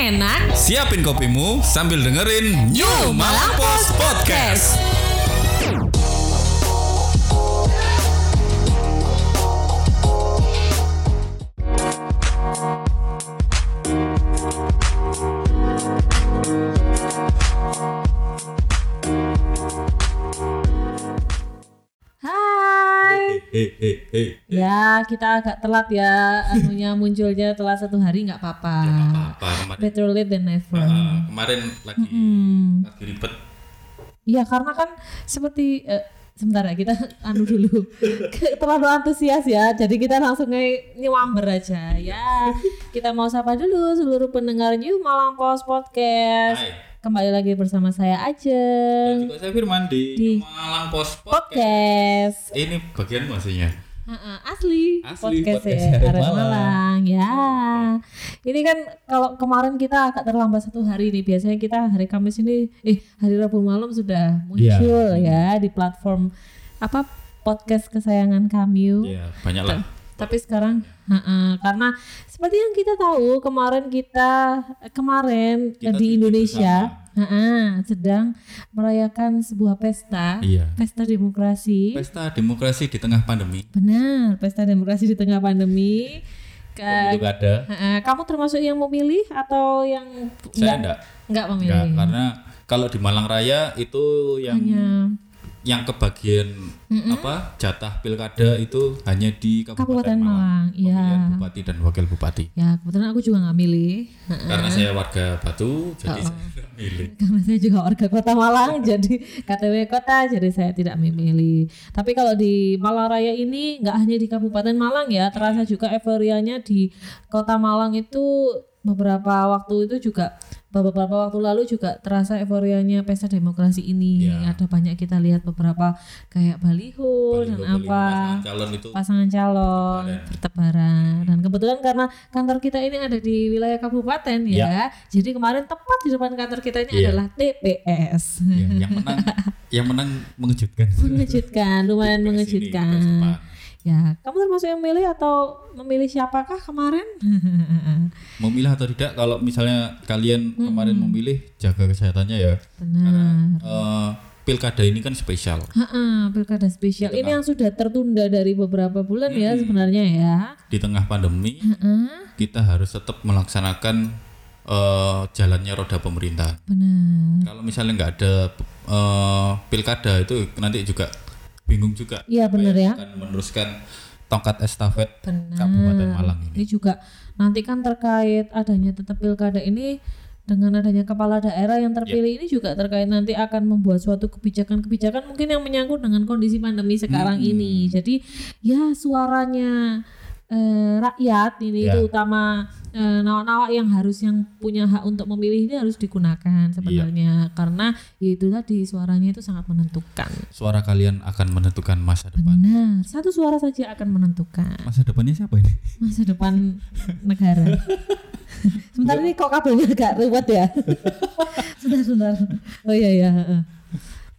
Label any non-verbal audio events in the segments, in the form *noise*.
enak-enak. Siapin kopimu sambil dengerin New Malang Post Podcast. Hai. Hei. Ya, kita agak telat ya. Anunya munculnya telat satu hari nggak apa-apa. Apa kemarin? Better late than never. Ah, kemarin lagi Hmm. lagi ribet. Iya, karena kan seperti eh, sebentar ya kita *laughs* anu dulu. Terlalu antusias ya. Jadi kita langsung nyewamber aja ya. Kita mau sapa dulu seluruh pendengar New Malang Post Podcast. Hai. Kembali lagi bersama saya Dan Ajeng. juga saya Firman di, Di- Malang Post Podcast. Podcast. Ini bagian maksudnya. Heeh, asli, Asli, podcast, podcast ya dari Arek Malang. Malang. ya ini kan kalau kemarin kita agak terlambat satu hari nih biasanya kita hari Kamis ini eh hari Rabu malam sudah muncul ya di platform apa podcast kesayangan kami Ya, banyak lah. Tapi sekarang heeh, karena seperti yang kita tahu kemarin kita kemarin Kita di Indonesia heeh, sedang merayakan sebuah pesta Iya. pesta demokrasi Pesta demokrasi di tengah pandemi. Benar, pesta demokrasi di tengah pandemi. Ke, Pemilu kada. Heeh, kamu termasuk yang memilih atau yang Saya enggak, enggak. enggak memilih? Enggak, karena kalau di Malang Raya itu yang Hanya yang kebagian apa jatah pilkada itu hanya di Kabupaten, Kabupaten Malang. Malang. Pemilihan bupati dan wakil bupati. Ya, kebetulan aku juga nggak milih. *laughs* Karena saya warga Batu, jadi *laughs* saya tidak milih. Karena saya juga warga kota Malang, *laughs* jadi KTW kota, jadi saya tidak memilih. Tapi kalau di Malang Raya ini nggak hanya di Kabupaten Malang ya, terasa juga euforianya di kota Malang itu beberapa waktu itu juga beberapa waktu lalu juga terasa euforianya pesta demokrasi ini. Ya. Ada banyak kita lihat beberapa kayak baliho, dan Baliho-baliho apa pasangan calon itu pasangan calon Bertebaran. bertebaran dan kebetulan karena kantor kita ini ada di wilayah kabupaten ya, jadi kemarin tepat di depan kantor kita ini Iya. adalah TPS ya, yang menang yang menang mengejutkan. *laughs* mengejutkan lumayan TPS ini, mengejutkan Jepang. Ya. Kamu termasuk yang milih atau memilih siapakah kemarin? *laughs* Memilih atau tidak kalau misalnya kalian kemarin memilih jaga kesehatannya ya. benar. Eh, pilkada ini kan spesial. Ha-ha, pilkada spesial. Ini yang sudah tertunda dari beberapa bulan ya sebenarnya ya. Di tengah pandemi Ha-ha, kita harus tetap melaksanakan eh, jalannya roda pemerintah. benar. Kalau misalnya nggak ada eh, pilkada itu nanti juga bingung juga. Iya, bener yang ya. Akan meneruskan tongkat estafet Benar. Kabupaten Malang ini. Ini juga nanti kan terkait adanya tetap pilkada ini dengan adanya kepala daerah yang terpilih ini juga terkait nanti akan membuat suatu kebijakan-kebijakan mungkin yang menyangkut dengan kondisi pandemi sekarang ini. Jadi ya suaranya eh, rakyat ini Ya. itu utama eh, nawak-nawak yang harus yang punya hak untuk memilih ini harus digunakan sebenarnya karena ya itu tadi suaranya itu sangat menentukan. Suara kalian akan menentukan masa depan. Benar, satu suara saja akan menentukan Masa depannya siapa ini? masa depan negara. *laughs* sebentar ini kok kabelnya agak ruwet ya. *laughs* sebentar, sebentar. Oh iya iya. heeh.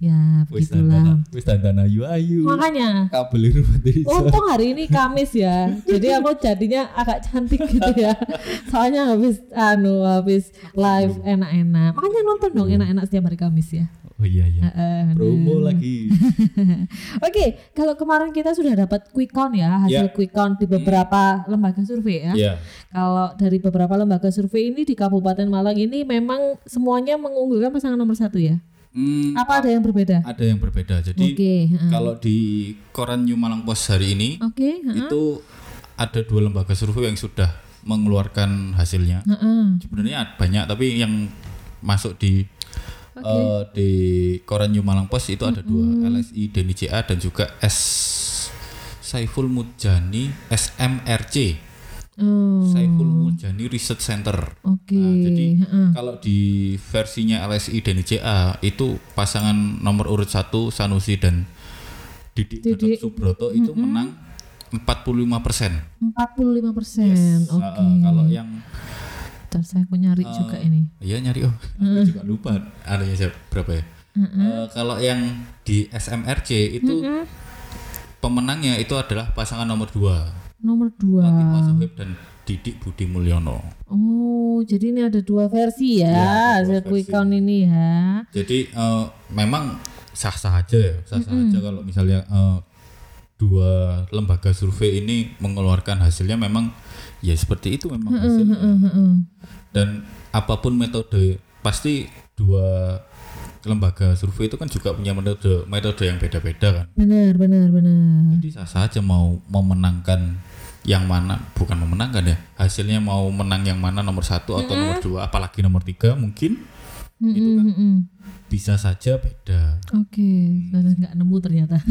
Ya begitulah. wis dandana ayu ayu. Makanya Kabel itu mati. *laughs* Untung hari ini Kamis ya, jadi aku jadinya agak cantik gitu ya. *laughs* Soalnya habis anu habis live enak-enak. Makanya nonton dong enak-enak setiap hari Kamis ya. Oh iya iya. Promo lagi. *laughs* Oke, kalau kemarin kita sudah dapat quick count ya, hasil Ya. quick count di beberapa lembaga survei ya. Iya. Kalau dari beberapa lembaga survei ini di Kabupaten Malang ini memang semuanya mengunggulkan pasangan nomor satu ya. Hmm, Apa ada yang berbeda? ada yang berbeda. Jadi Oke, heeh. kalau di koran New Malang Post hari ini oke, heeh. itu ada dua lembaga survei yang sudah mengeluarkan hasilnya. Heeh. Sebenarnya banyak tapi yang masuk di eh, di koran New Malang Post itu ada dua LSI Deni CA dan juga S Saiful Mujani SMRC Oh, Saiful Mujani Research Center. oke. Nah, jadi heeh. kalau di versinya LSI Deni CA itu pasangan nomor urut satu Sanusi dan Didik Gatot Didik. Subroto itu menang 45 persen. 45 persen. Oke. kalau yang Bentar, saya aku nyari Eh, juga ini. Iya nyari oh, *laughs* aku juga lupa siapa berapa ya. Eh, kalau yang di SMRC itu pemenangnya itu adalah pasangan nomor dua Nomor dua. Sohib dan Didik Budi Mulyono. Oh jadi ini ada dua versi ya, hasil quick count ini ya. Jadi eh, memang sah-sah aja ya, sah-sah aja kalau misalnya eh, dua lembaga survei ini mengeluarkan hasilnya memang ya seperti itu memang hasilnya. Heeh. Dan apa pun metode pasti dua lembaga survei itu kan juga punya metode metode yang beda-beda kan. Benar, benar, benar. Jadi sah-sah aja mau memenangkan yang mana bukan memenangkan ya hasilnya mau menang yang mana nomor satu atau nomor dua apalagi nomor tiga mungkin itu kan bisa saja beda. Oke, saya nggak nemu ternyata. *laughs*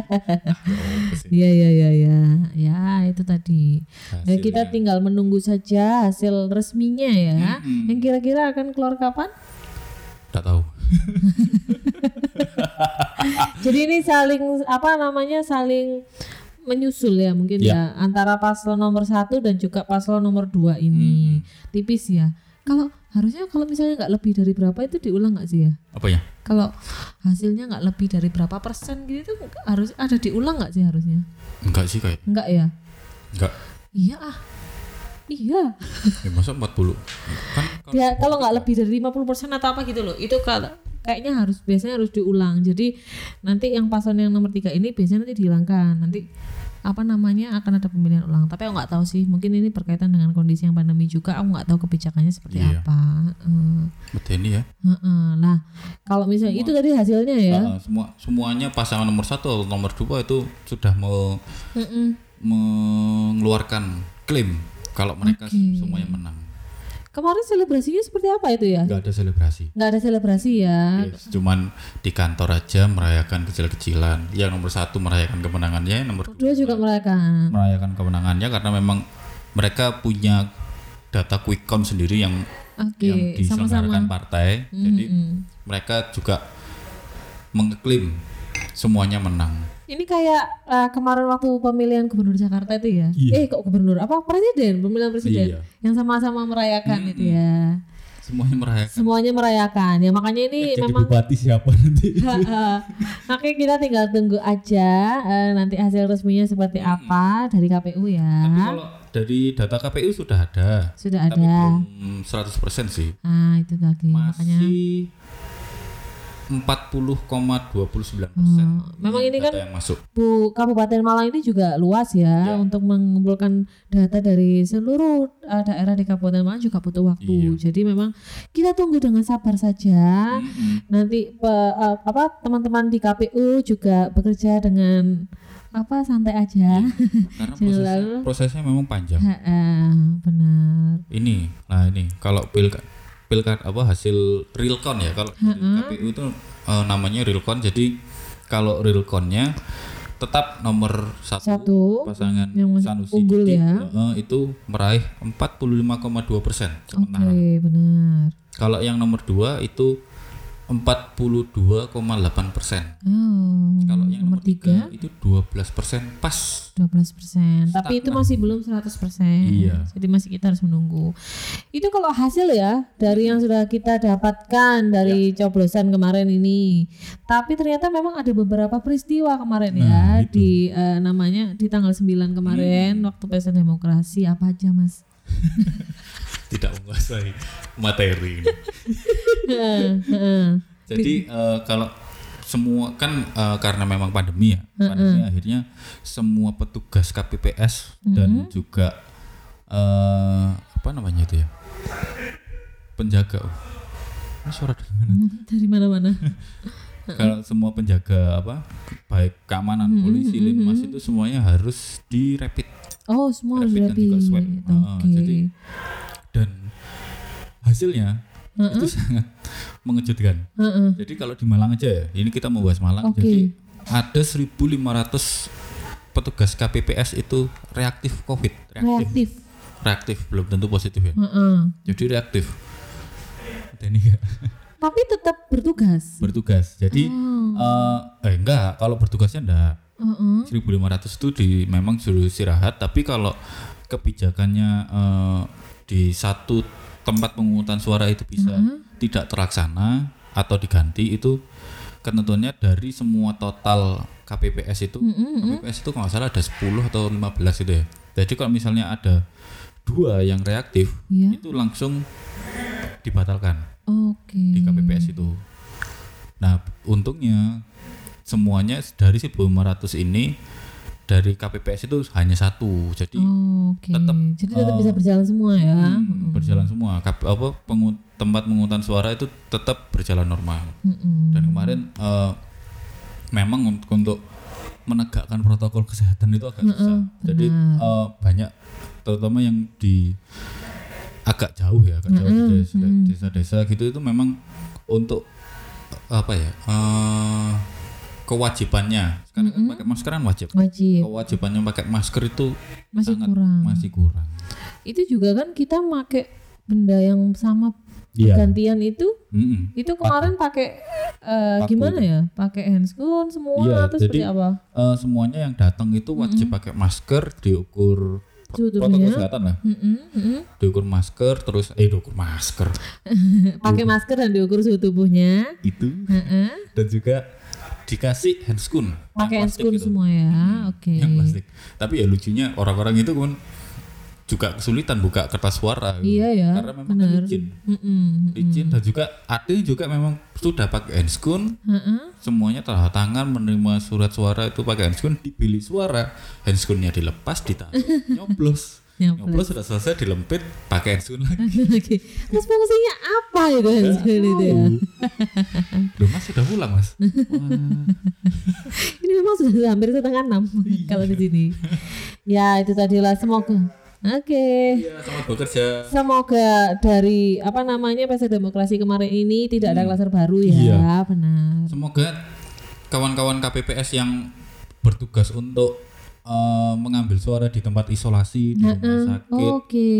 Apa sih? Iya, iya, iya, iya. Ya, itu tadi. Ya, kita tinggal menunggu saja hasil resminya ya. Mm-mm. Yang kira-kira akan keluar kapan? Nggak tahu. *laughs* Jadi ini saling apa namanya saling menyusul ya mungkin Ya. ya antara paslon nomor satu dan juga paslon nomor dua ini tipis ya. Kalau harusnya kalau misalnya nggak lebih dari berapa itu diulang nggak sih ya? Apa ya? Kalau hasilnya nggak lebih dari berapa persen gitu itu harus ada diulang nggak sih harusnya? Enggak sih kayak. Enggak ya? Enggak. Iya ah. Iya. Ya masa 40. Kan Ya kalau nggak lebih dari 50% atau apa gitu loh. Itu kalau kayaknya harus biasanya harus diulang. Jadi nanti yang paslon yang nomor tiga ini biasanya nanti dihilangkan. Nanti apa namanya akan ada pemilihan ulang. Tapi aku nggak tahu sih. Mungkin ini berkaitan dengan kondisi yang pandemi juga. Aku nggak tahu kebijakannya seperti Iya. apa. Eh, Medeni ya. heeh. Nah kalau misalnya itu tadi hasilnya ya. Uh, semua semuanya pasangan nomor satu atau nomor dua itu sudah mau Mm-mm. mengeluarkan klaim kalau mereka Oke. semuanya menang. Kemarin selebrasinya seperti apa itu ya? Enggak ada selebrasi. Nggak ada selebrasi ya. Yes, cuman di kantor aja merayakan kecil-kecilan. Yang nomor satu merayakan kemenangannya, nomor dua juga merayakan. merayakan kemenangannya karena memang mereka punya data quick count sendiri yang Oke, yang diselenggarakan sama-sama. partai. Jadi Mm-mm. mereka juga mengklaim semuanya menang. Ini kayak eh, kemarin waktu pemilihan gubernur Jakarta itu ya. Iya. Eh kok gubernur? Apa presiden? Pemilihan presiden. Iya. Yang sama-sama merayakan itu ya. Semuanya merayakan. Semuanya merayakan. Ya makanya ini Jadi memang bupati siapa nanti? *laughs* Makanya kita tinggal tunggu aja eh, nanti hasil resminya seperti apa dari KPU ya. Tapi kalau dari data KPU sudah ada. Sudah Tapi ada. belum 100% sih. Ah, itu lagi makanya Masih 40,29 persen. Oh, memang ini kan yang masuk. Bu Kabupaten Malang ini juga luas ya, Ya. untuk mengumpulkan data dari seluruh uh, daerah di Kabupaten Malang juga butuh waktu. Iya. Jadi memang kita tunggu dengan sabar saja. Mm-mm. Nanti pe- uh, apa teman-teman di KPU juga bekerja dengan apa santai aja. *laughs* Karena Jadi prosesnya, lalu- prosesnya memang panjang. Heeh, benar. Ini, nah ini kalau pil pilkad apa hasil realcon ya kalau dari KPU itu eh, namanya realcon. Jadi kalau realconnya tetap nomor satu, Satu pasangan yang Sanusi unggul ya. eh, itu meraih 45,2 persen. Oke, Sementara benar. kalau yang nomor dua itu 42,8 persen. Oh, Kalau yang nomor tiga itu 12 persen pas. 12 persen, tapi itu masih belum 100 persen. Iya. Jadi masih kita harus menunggu. Itu kalau hasil ya dari yang sudah kita dapatkan dari Ya. coblosan kemarin ini. Tapi ternyata memang ada beberapa peristiwa kemarin Nah, ya di eh, namanya di tanggal 9 kemarin Hmm. waktu pesta demokrasi apa aja mas? *laughs* Tidak menguasai materi ini. Jadi eh, kalau semua kan eh, karena memang pandemi ya, pandemi akhirnya semua petugas KPPS dan juga eh, apa namanya itu ya penjaga. Oh, ini suara dari mana? *laughs* dari mana-mana. *laughs* Kalau semua penjaga apa baik keamanan polisi linmas itu semuanya harus di rapid Oh semua harus Rapid dan juga rapid. swab. Oke. Heeh, jadi dan hasilnya itu *laughs* sangat mengejutkan. Heeh. Jadi kalau di Malang aja ya, ini kita mau bahas Malang. Oke. Jadi ada 1.500 petugas KPPS itu reaktif COVID. Reaktif. Reaktif. Reaktif, belum tentu positif ya. Heeh. Jadi reaktif. Dan enggak *laughs* Tapi tetap bertugas. bertugas. Jadi Oh. eh, eh enggak, kalau bertugasnya enggak. Heeh. 1.500 itu di memang suruh istirahat, tapi kalau kebijakannya eh, di satu tempat pemungutan suara itu bisa tidak terlaksana atau diganti itu ketentuannya dari semua total KPPS itu Mm-mm. KPPS itu kalau nggak salah ada 10 atau 15 itu ya. Jadi kalau misalnya ada dua yang reaktif Iya. itu langsung dibatalkan Oke. di KPPS itu. Nah, untungnya semuanya dari 1.500 ini dari KPPS itu hanya satu. Jadi Oh, Oke. tetap, Jadi tetap eh, bisa berjalan semua ya. hmm, berjalan semua. Kap- apa pengu- tempat pengungutan suara itu tetap berjalan normal. Mm-mm. Dan kemarin eh, memang untuk, untuk menegakkan protokol kesehatan itu agak susah. Jadi eh, banyak terutama yang di agak jauh ya, agak jauh di desa- desa-desa gitu itu memang untuk apa ya? eh, kewajibannya. Sekarang kan pakai masker kan wajib. Wajib. Kewajibannya pakai masker itu Masih sangat kurang. masih kurang. Itu juga kan kita make benda yang sama Iya. gantian itu Mm-mm. itu kemarin pakai eh, Paku gimana ya? Pakai handscoon semua Iya, atau jadi- seperti apa? Eh, semuanya yang datang itu wajib pakai masker, diukur protokol kesehatan lah. Mm-mm, mm-mm. Diukur masker terus eh diukur masker *laughs* Pakai masker dan diukur suhu tubuhnya. itu Heeh. dan juga dikasih handscoon. Pakai handscoon itu. semua ya. Oke. Yang plastik. Tapi ya lucunya orang-orang itu kan juga kesulitan buka kertas suara. gitu. Iya ya. Karena memang benar. licin. Mm-mm. Licin dan juga ada juga memang sudah pakai handscoon Heeh. semuanya tanda tangan menerima surat suara itu pakai handscoon di bilik suara handscoonnya dilepas ditaruh *laughs* nyoblos Nyoblos. nyoblos sudah selesai dilempit pakai handscoon lagi. *laughs* Terus fungsinya apa itu handscoon itu ya? Mas sudah pulang mas Ini memang sudah hampir setengah enam kalau di sini. Ya itu tadilah semoga. Oke. iya selamat bekerja Semoga dari apa namanya pesta demokrasi kemarin ini tidak ada klaser baru ya, Iya. benar. semoga kawan-kawan KPPS yang bertugas untuk eh, mengambil suara di tempat isolasi di rumah sakit. Oke.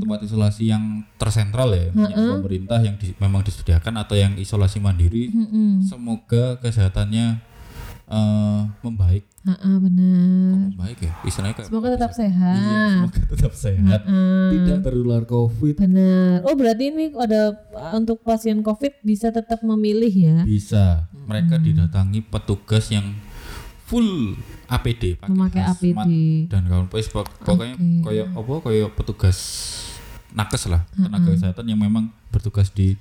tempat isolasi yang tersentral ya yang pemerintah yang di- memang disediakan atau yang isolasi mandiri. Mm-mm. semoga kesehatannya eh, membaik. Ha-ha, benar. Kok membaik ya? Istilahnya kayak Semoga tetap iya, sehat. semoga tetap sehat. Mm, tidak tertular covid. Benar. Oh berarti ini ada uh, untuk pasien COVID bisa tetap memilih ya, bisa. Mereka didatangi petugas yang full APD pakai memakai APD. dan kawan pokoknya pok- pokoknya kayak apa kayak petugas nakes lah tenaga kesehatan yang memang bertugas di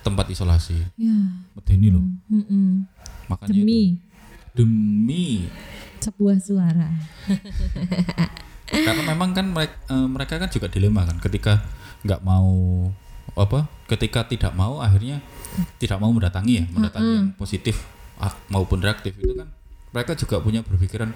tempat isolasi Ya. medeni loh mm-mm. makanya itu. Demi demi sebuah suara. karena memang kan mereka, mereka kan juga dilema kan ketika nggak mau apa ketika tidak mau akhirnya tidak mau mendatangi ya mendatangi yang positif ah, maupun reaktif itu kan mereka juga punya berpikiran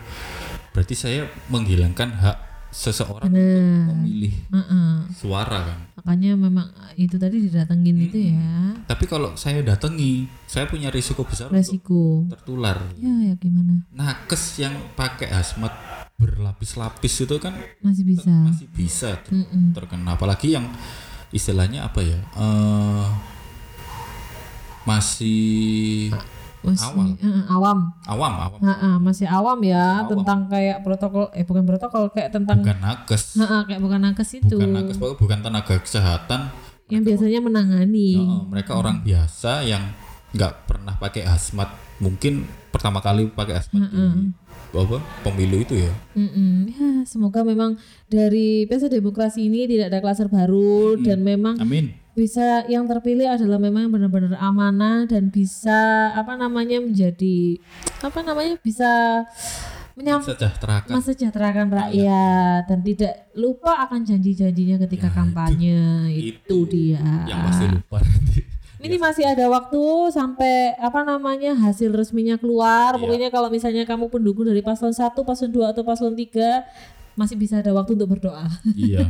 berarti saya menghilangkan hak seseorang untuk memilih Heeh. suara kan Makanya memang itu tadi didatengin itu ya tapi kalau saya datangi saya punya risiko besar untuk resiko. tertular Ya ya gimana? nakes yang pakai hazmat berlapis-lapis itu kan Masih bisa. masih bisa ter- Mm-mm. terkena apalagi yang istilahnya apa ya eh masih Masih eh, awam. awam awam. Heeh, masih awam ya Awam. tentang kayak protokol eh bukan protokol kayak tentang bukan nakes. Heeh, kayak bukan nakes itu. bukan nakes bukan tenaga kesehatan. Yang biasanya menangani. Eh, mereka orang biasa yang nggak pernah pakai hazmat. Mungkin pertama kali pakai hazmat di apa pemilu itu ya. Mm-mm. Ya, semoga memang dari pesta demokrasi ini tidak ada klaser baru dan memang amin bisa yang terpilih adalah memang benar-benar amanah dan bisa apa namanya menjadi apa namanya bisa menyam sejahterakan mensejahterakan rakyat dan tidak lupa akan janji-janjinya ketika kampanye itu, itu dia. yang pasti lupa nanti *laughs* Ini masih ada waktu sampai apa namanya hasil resminya keluar. Iya. Pokoknya kalau misalnya kamu pendukung dari paslon 1, paslon 2 atau paslon 3 masih bisa ada waktu untuk berdoa. Iya.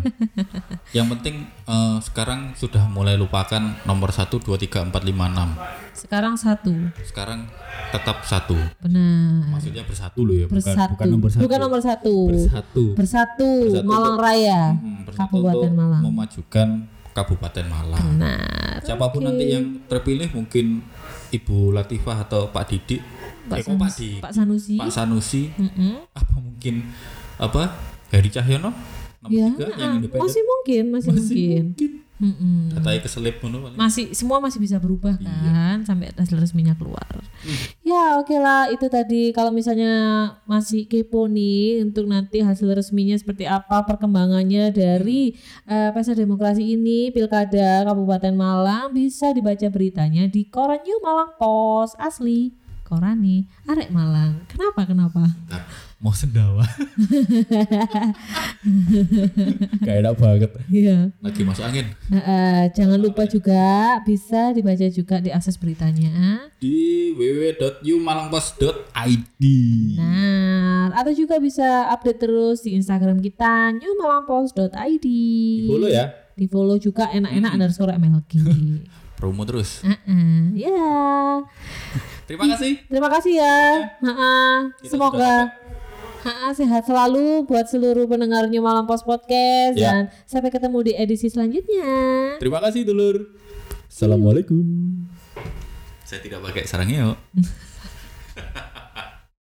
*laughs* Yang penting eh, sekarang sudah mulai lupakan nomor 1 2 3 4 5 6. Sekarang satu. Sekarang tetap satu. Benar. Maksudnya bersatu loh ya, bukan Bersatu. bukan nomor satu. Bukan nomor satu. Bersatu. Bersatu, Bersatu Malang untuk- Raya. Hmm, bersatu Kabupaten untuk Malang. memajukan Kabupaten Malang. Benar. Siapa pun nanti yang terpilih mungkin Ibu Latifah atau Pak Didik, Pak eh, Pak Sanusi. Di, Pak Sanusi. Pak Sanusi, Mm-mm. apa mungkin apa Heri Cahyono Ya, yang independen masih mungkin, masih, Masih mungkin. mungkin. Mm-mm. Datai keselip masih semua masih bisa berubah Iya. kan sampai hasil resminya keluar. Hmm. Ya oke lah itu tadi kalau misalnya masih kepo nih untuk nanti hasil resminya seperti apa perkembangannya dari eh, pesta demokrasi ini pilkada Kabupaten Malang bisa dibaca beritanya di Koran You Malang Pos asli koran nih arek Malang. Kenapa kenapa? Bentar, mau sendawa. Gak enak banget. Iya. Lagi masuk angin. Nah, eh, jangan lupa juga bisa dibaca juga di akses beritanya. Di www.umalangpost.id. Nah, atau juga bisa update terus di Instagram kita newmalangpost.id. Di follow ya. Di follow juga enak-enak underscore MLG. Promo terus. Heeh, ya. *laughs* Terima kasih. Terima kasih ya. Heeh. Kita Semoga Heeh, sehat selalu buat seluruh pendengar New Malang Post Podcast Ya. dan sampai ketemu di edisi selanjutnya. Terima kasih dulur. Assalamualaikum. Saya tidak pakai sarangnya, yuk. *laughs*